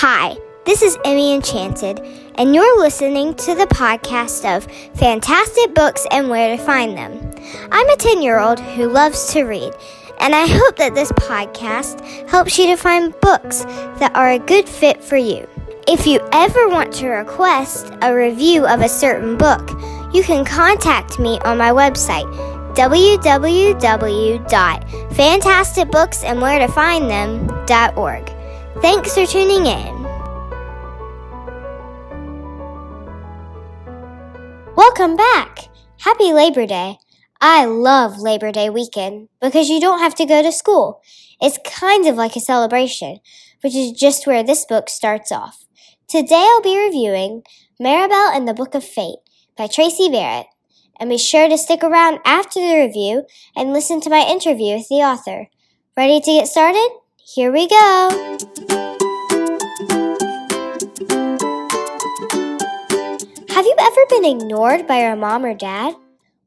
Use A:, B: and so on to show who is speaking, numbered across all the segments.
A: Hi, this is Emmy Enchanted, and you're listening to the podcast of Fantastic Books and Where to Find Them. I'm a 10 year old who loves to read, and I hope that this podcast helps you to find books that are a good fit for you. If you ever want to request a review of a certain book, you can contact me on my website www.fantasticbooksandwheretofindthem.org. Thanks for tuning in. Welcome back! Happy Labor Day. I love Labor Day weekend because you don't have to go to school. It's kind of like a celebration, which is just where this book starts off. Today I'll be reviewing Marabel and the Book of Fate by Tracy Barrett. And be sure to stick around after the review and listen to my interview with the author. Ready to get started? Here we go! Have you ever been ignored by your mom or dad?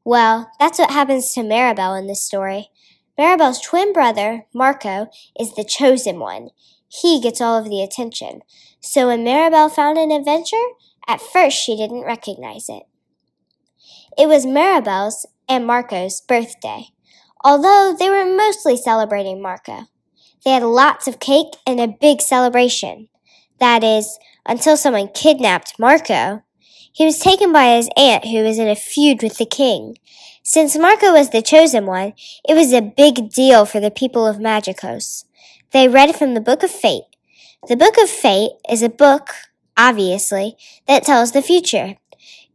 A: Well, that's what happens to Marabel in this story. Marabel's twin brother, Marco, is the chosen one. He gets all of the attention. So when Marabel found an adventure, at first she didn't recognize it. It was Marabel's and Marco's birthday, although they were mostly celebrating Marco. They had lots of cake and a big celebration. That is, until someone kidnapped Marco. He was taken by his aunt, who was in a feud with the king. Since Marco was the chosen one, it was a big deal for the people of Magikos. They read from the Book of Fate. The Book of Fate is a book, obviously, that tells the future.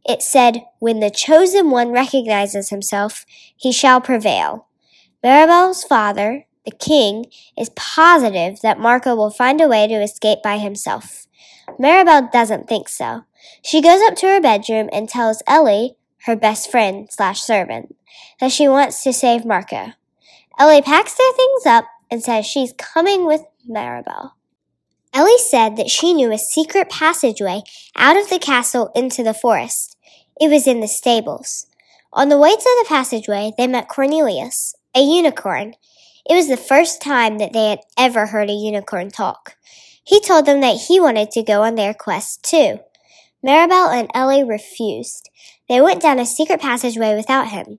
A: It said, When the chosen one recognizes himself, he shall prevail. Marabel's father, the king, is positive that Marco will find a way to escape by himself. Marabel doesn't think so. She goes up to her bedroom and tells Ellie, her best friend slash servant, that she wants to save Marco. Ellie packs their things up and says she's coming with Marabel. Ellie said that she knew a secret passageway out of the castle into the forest. It was in the stables. On the way to the passageway, they met Cornelius, a unicorn, it was the first time that they had ever heard a unicorn talk. He told them that he wanted to go on their quest too. Marabel and Ellie refused. They went down a secret passageway without him.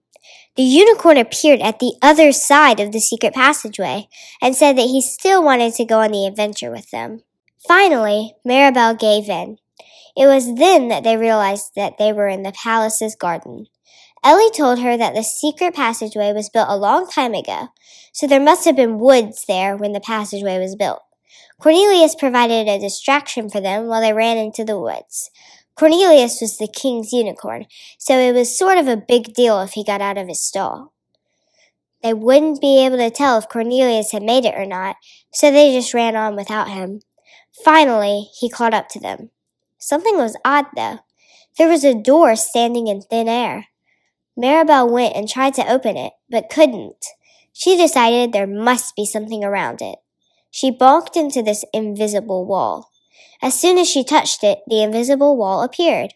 A: The unicorn appeared at the other side of the secret passageway and said that he still wanted to go on the adventure with them. Finally, Marabel gave in. It was then that they realized that they were in the palace's garden. Ellie told her that the secret passageway was built a long time ago, so there must have been woods there when the passageway was built. Cornelius provided a distraction for them while they ran into the woods. Cornelius was the king's unicorn, so it was sort of a big deal if he got out of his stall. They wouldn't be able to tell if Cornelius had made it or not, so they just ran on without him. Finally, he caught up to them. Something was odd, though. There was a door standing in thin air. Marabel went and tried to open it, but couldn't. She decided there must be something around it. She bonked into this invisible wall. As soon as she touched it, the invisible wall appeared.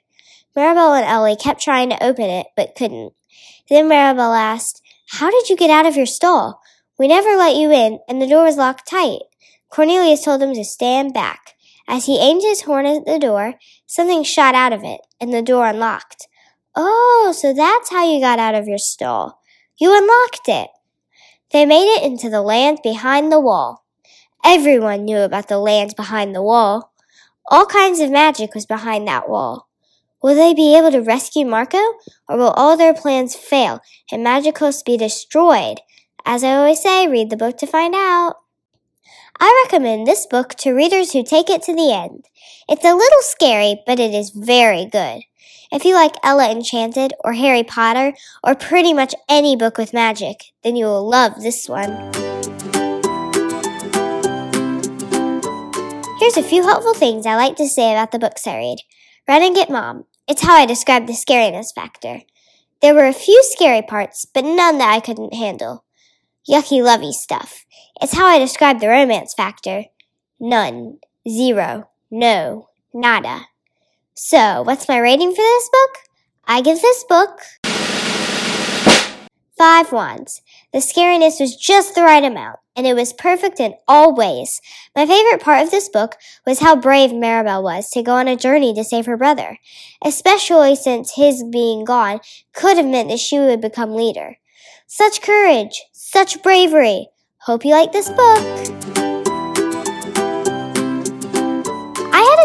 A: Marabel and Ellie kept trying to open it, but couldn't. Then Marabel asked, How did you get out of your stall? We never let you in, and the door was locked tight. Cornelius told him to stand back. As he aimed his horn at the door, something shot out of it, and the door unlocked. Oh, so that's how you got out of your stall. You unlocked it. They made it into the land behind the wall. Everyone knew about the land behind the wall. All kinds of magic was behind that wall. Will they be able to rescue Marco, or will all their plans fail and Magikos be destroyed? As I always say, read the book to find out. I recommend this book to readers who take it to the end. It's a little scary, but it is very good. If you like Ella Enchanted or Harry Potter or pretty much any book with magic, then you will love this one. Here's a few helpful things I like to say about the books I read. Run and get mom. It's how I describe the scariness factor. There were a few scary parts, but none that I couldn't handle. Yucky lovey stuff. It's how I describe the romance factor. None. Zero. No. Nada. So, what's my rating for this book? I give this book five wands. The scariness was just the right amount, and it was perfect in all ways. My favorite part of this book was how brave Marabel was to go on a journey to save her brother, especially since his being gone could have meant that she would become leader. Such courage, such bravery. Hope you like this book.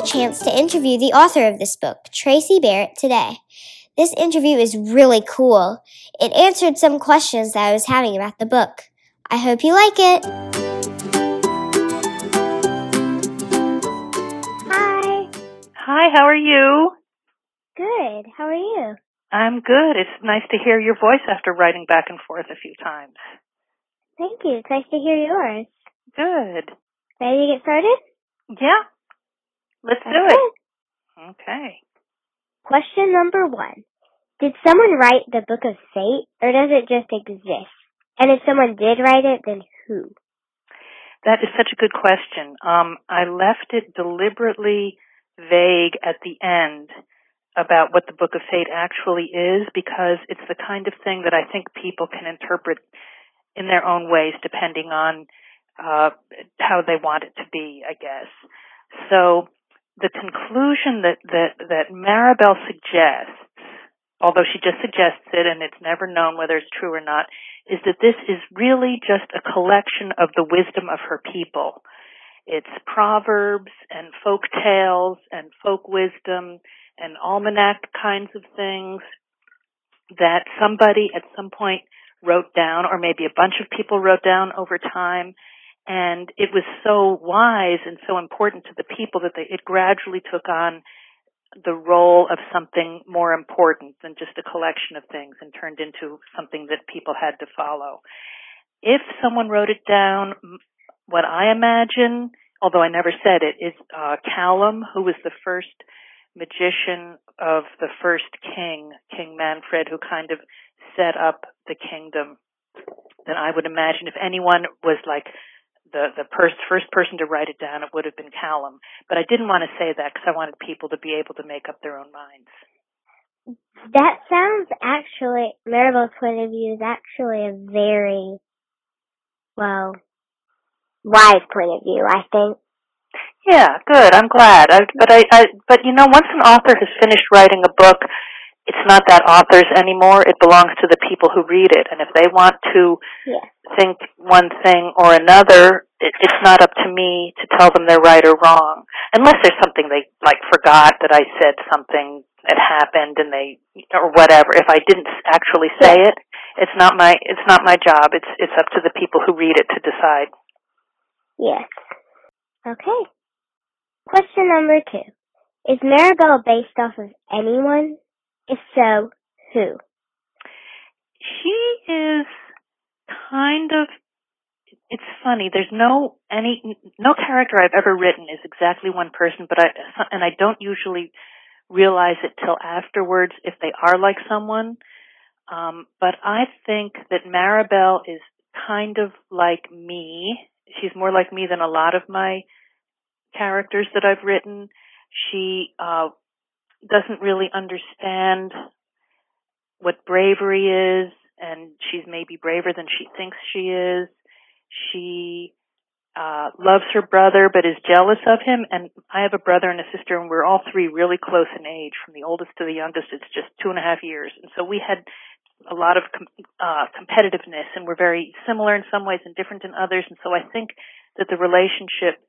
A: Chance to interview the author of this book, Tracy Barrett, today. This interview is really cool. It answered some questions that I was having about the book. I hope you like it. Hi.
B: Hi, how are you?
A: Good. How are you?
B: I'm good. It's nice to hear your voice after writing back and forth a few times.
A: Thank you. It's nice to hear yours.
B: Good.
A: Ready to get started?
B: Yeah. Let's do it. Okay.
A: Question number one. Did someone write the Book of Fate, or does it just exist? And if someone did write it, then who?
B: That is such a good question. Um, I left it deliberately vague at the end about what the Book of Fate actually is because it's the kind of thing that I think people can interpret in their own ways depending on uh, how they want it to be, I guess. So the conclusion that, that, that Marabel suggests, although she just suggests it and it's never known whether it's true or not, is that this is really just a collection of the wisdom of her people. It's proverbs and folk tales and folk wisdom and almanac kinds of things that somebody at some point wrote down or maybe a bunch of people wrote down over time and it was so wise and so important to the people that they, it gradually took on the role of something more important than just a collection of things and turned into something that people had to follow. If someone wrote it down, what I imagine, although I never said it, is uh, Callum, who was the first magician of the first king, King Manfred, who kind of set up the kingdom. Then I would imagine if anyone was like the the first first person to write it down, it would have been Callum. But I didn't want to say that because I wanted people to be able to make up their own minds.
A: That sounds actually, Marabel's point of view is actually a very, well, wise point of view, I think.
B: Yeah, good. I'm glad. I, but I, I, but you know, once an author has finished writing a book, it's not that author's anymore. It belongs to the people who read it. And if they want to
A: Yeah.
B: think one thing or another, it, it's not up to me to tell them they're right or wrong. Unless there's something they like forgot that I said something that happened and they or whatever. If I didn't actually say it, it's not my it's not my job. It's it's up to the people who read it to decide.
A: Yes. Okay. Question number two. Is Marabel based off of anyone? If so, who?
B: She is kind of it's funny there's no any no character i've ever written is exactly one person but i and i don't usually realize it till afterwards if they are like someone. Um but i think that marabel is kind of like me. She's more like me than a lot of my characters that i've written. She uh doesn't really understand what bravery is and she's maybe braver than she thinks she is. She uh loves her brother but is jealous of him. And I have a brother and a sister and we're all three really close in age from the oldest to the youngest. It's just two and a half years. And so we had a lot of com- uh competitiveness and we're very similar in some ways and different in others. And so I think that the relationship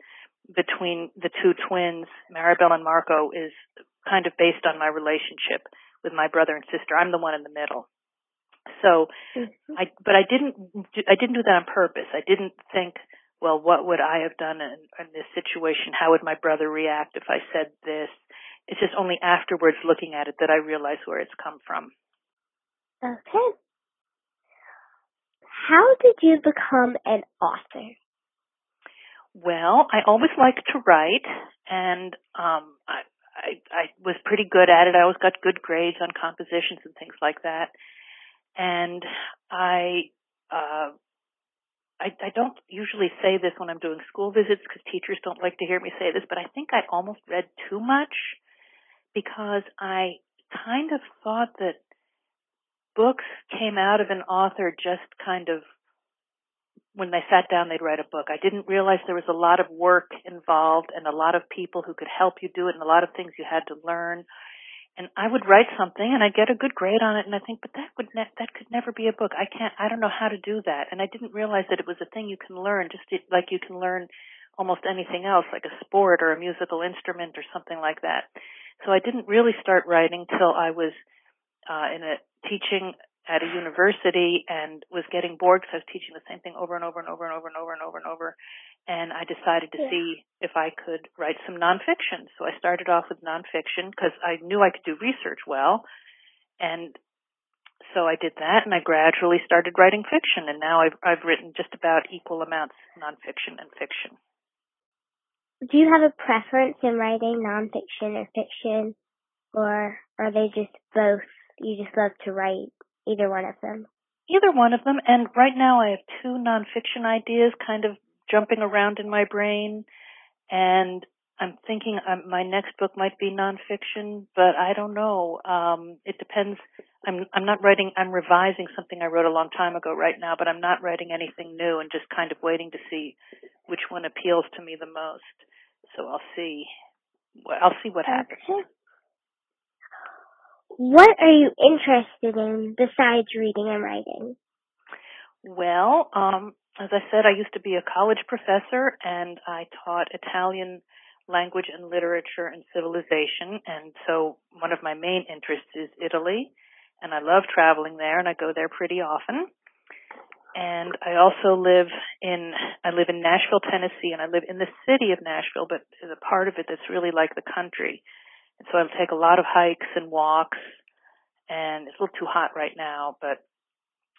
B: between the two twins Marabel and Marco is kind of based on my relationship with my brother and sister I'm the one in the middle so
A: Mm-hmm.
B: I, but I didn't, I didn't do that on purpose. I didn't think, well, what would I have done in, in this situation? How would my brother react if I said this? It's just only afterwards looking at it that I realize where it's come from.
A: Okay. How did you become an author?
B: Well, I always liked to write, and um, I, I, I was pretty good at it. I always got good grades on compositions and things like that. And I, uh, I, I don't usually say this when I'm doing school visits because teachers don't like to hear me say this, but I think I almost read too much because I kind of thought that books came out of an author just kind of when they sat down they'd write a book. I didn't realize there was a lot of work involved and a lot of people who could help you do it and a lot of things you had to learn. And I would write something and I'd get a good grade on it and I think, but that would ne- that could never be a book. I can't I don't know how to do that. And I didn't realize that it was a thing you can learn just like you can learn almost anything else like a sport or a musical instrument or something like that. So I didn't really start writing till I was uh, in a teaching at a university and was getting bored because I was teaching the same thing over and over and over and over and over and over and over. And I decided to yeah. see if I could write some nonfiction. So I started off with nonfiction because I knew I could do research well. And so I did that and I gradually started writing fiction and now I've, I've written just about equal amounts nonfiction and fiction.
A: Do you have a preference in writing nonfiction or fiction or are they just both you just love to write either one of them?
B: Either one of them. And right now I have two nonfiction ideas kind of jumping around in my brain. And I'm thinking um, my next book might be nonfiction, but I don't know. Um, it depends. I'm I'm not writing. I'm revising something I wrote a long time ago right now, but I'm not writing anything new and just kind of waiting to see which one appeals to me the most. So I'll see. I'll see what happens.
A: What are you interested in besides reading and writing?
B: Well, um, as I said, I used to be a college professor and I taught Italian language and literature and civilization. And so one of my main interests is Italy. And I love traveling there and I go there pretty often. And I also live in, I live in Nashville, Tennessee and I live in the city of Nashville, but there's a part of it that's really like the country. And so I'll take a lot of hikes and walks and it's a little too hot right now, but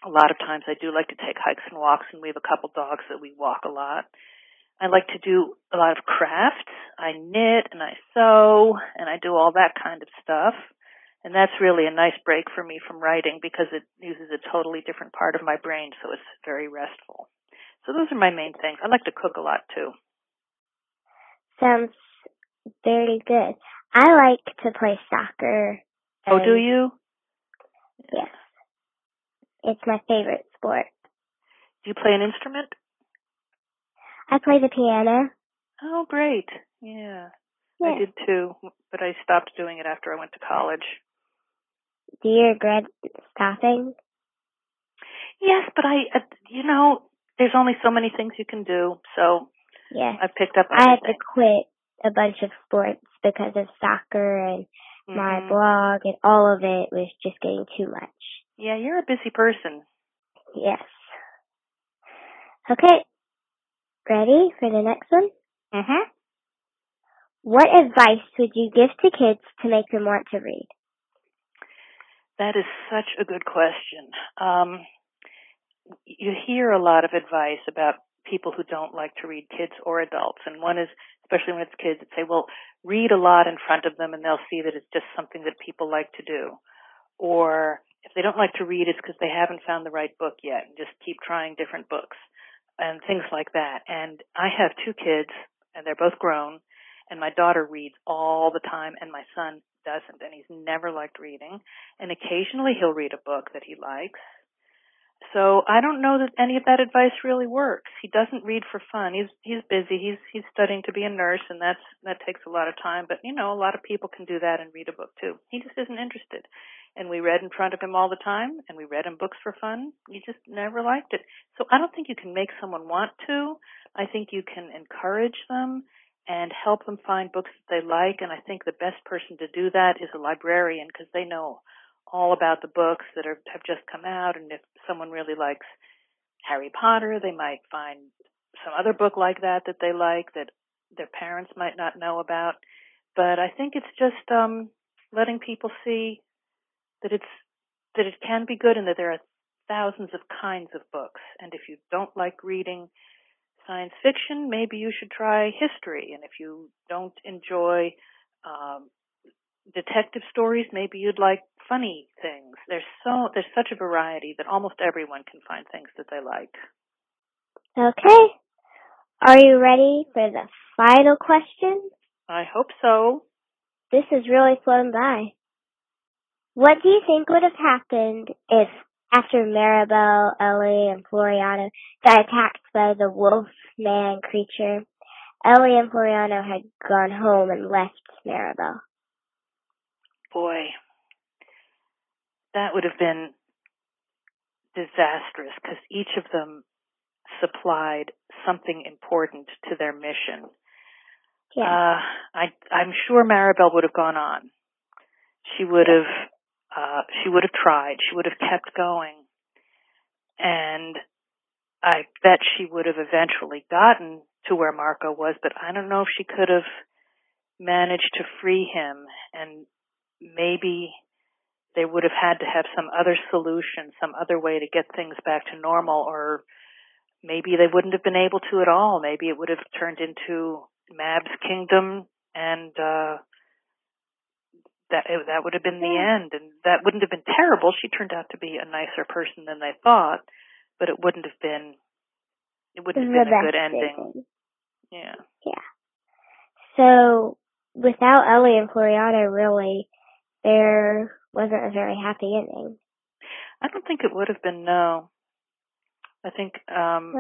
B: a lot of times I do like to take hikes and walks and we have a couple dogs that we walk a lot. I like to do a lot of crafts. I knit and I sew and I do all that kind of stuff. And that's really a nice break for me from writing because it uses a totally different part of my brain, so it's very restful. So those are my main things. I like to cook a lot too.
A: Sounds very good. I like to play soccer.
B: Oh, do you?
A: Yes. It's my favorite sport.
B: Do you play an instrument?
A: I play the piano.
B: Oh, great. Yeah. yeah. I did too, but I stopped doing it after I went to college.
A: Do you regret stopping?
B: Yes, but I, uh, you know, there's only so many things you can do, so
A: yeah,
B: I picked up.
A: I had to quit a bunch of sports because of soccer and mm-hmm. my blog and all of it was just getting too much.
B: Yeah, you're a busy person.
A: Yes. Okay. Ready for the next one?
B: Mhm.
A: What advice would you give to kids to make them want to read?
B: That is such a good question. Um, you hear a lot of advice about people who don't like to read, kids or adults. And one is, especially when it's kids, that say, well, read a lot in front of them and they'll see that it's just something that people like to do. Or if they don't like to read, it's because they haven't found the right book yet and just keep trying different books and things like that. And I have two kids and they're both grown and my daughter reads all the time and my son doesn't and he's never liked reading and occasionally he'll read a book that he likes so I don't know that any of that advice really works. He doesn't read for fun. He's he's busy. He's he's studying to be a nurse and that's that takes a lot of time, but you know, a lot of people can do that and read a book too. He just isn't interested. And we read in front of him all the time and we read him books for fun. He just never liked it. So I don't think you can make someone want to. I think you can encourage them and help them find books that they like and I think the best person to do that is a librarian because they know all about the books that are, have just come out. And if someone really likes Harry Potter, they might find some other book like that that they like that their parents might not know about. But I think it's just um, letting people see that it's that it can be good and that there are thousands of kinds of books. And if you don't like reading science fiction, maybe you should try history. And if you don't enjoy um, detective stories, maybe you'd like funny things. There's so there's such a variety that almost everyone can find things that they like.
A: Okay. Are you ready for the final question?
B: I hope so.
A: This has really flown by. What do you think would have happened if, after Marabel, Ellie, and Floriano got attacked by the wolf man creature, Ellie and Floriano had gone home and left Marabel?
B: Boy, that would have been disastrous because each of them supplied something important to their mission.
A: Yeah.
B: Uh, I, I'm sure Marabel would have gone on. She would have, uh, she would have tried. She would have kept going. And I bet she would have eventually gotten to where Marco was, but I don't know if she could have managed to free him and maybe they would have had to have some other solution, some other way to get things back to normal or maybe they wouldn't have been able to at all. Maybe it would have turned into Mab's kingdom and uh that that would have been the end and that wouldn't have been terrible. She turned out to be a nicer person than they thought, but it wouldn't have been it wouldn't have been a good ending. Yeah.
A: Yeah. So without Ellie and Floriano really there wasn't a very happy ending.
B: I don't think it would have been no. I think um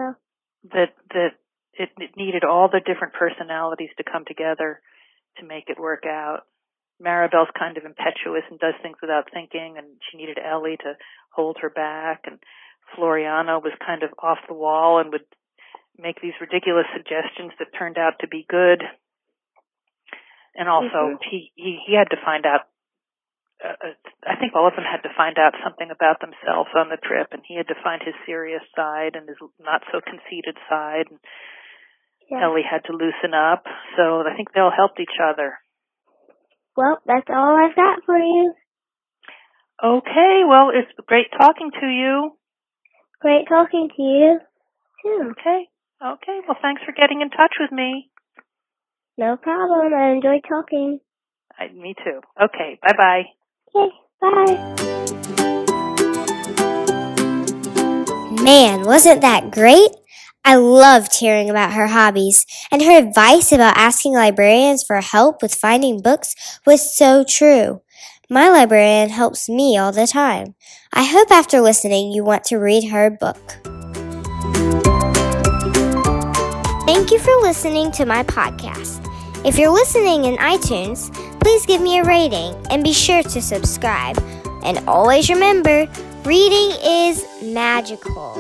B: that that it, it needed all the different personalities to come together to make it work out. Marabel's kind of impetuous and does things without thinking, and she needed Ellie to hold her back. And Floriano was kind of off the wall and would make these ridiculous suggestions that turned out to be good. And also, mm-hmm. he, he he had to find out uh, I think all of them had to find out something about themselves on the trip, and he had to find his serious side and his not so conceited side. And yeah. Ellie had to loosen up, so I think they all helped each other.
A: Well, that's all I've got for you.
B: Okay, well, it's great talking to you.
A: Great talking to you, too.
B: Okay, okay. Well, thanks for getting in touch with me.
A: No problem. I enjoyed talking.
B: I, me too. Okay, bye bye.
A: Okay, bye. Man, wasn't that great? I loved hearing about her hobbies, and her advice about asking librarians for help with finding books was so true. My librarian helps me all the time. I hope after listening you want to read her book. Thank you for listening to my podcast. If you're listening in iTunes, please give me a rating and be sure to subscribe. And always remember, reading is magical.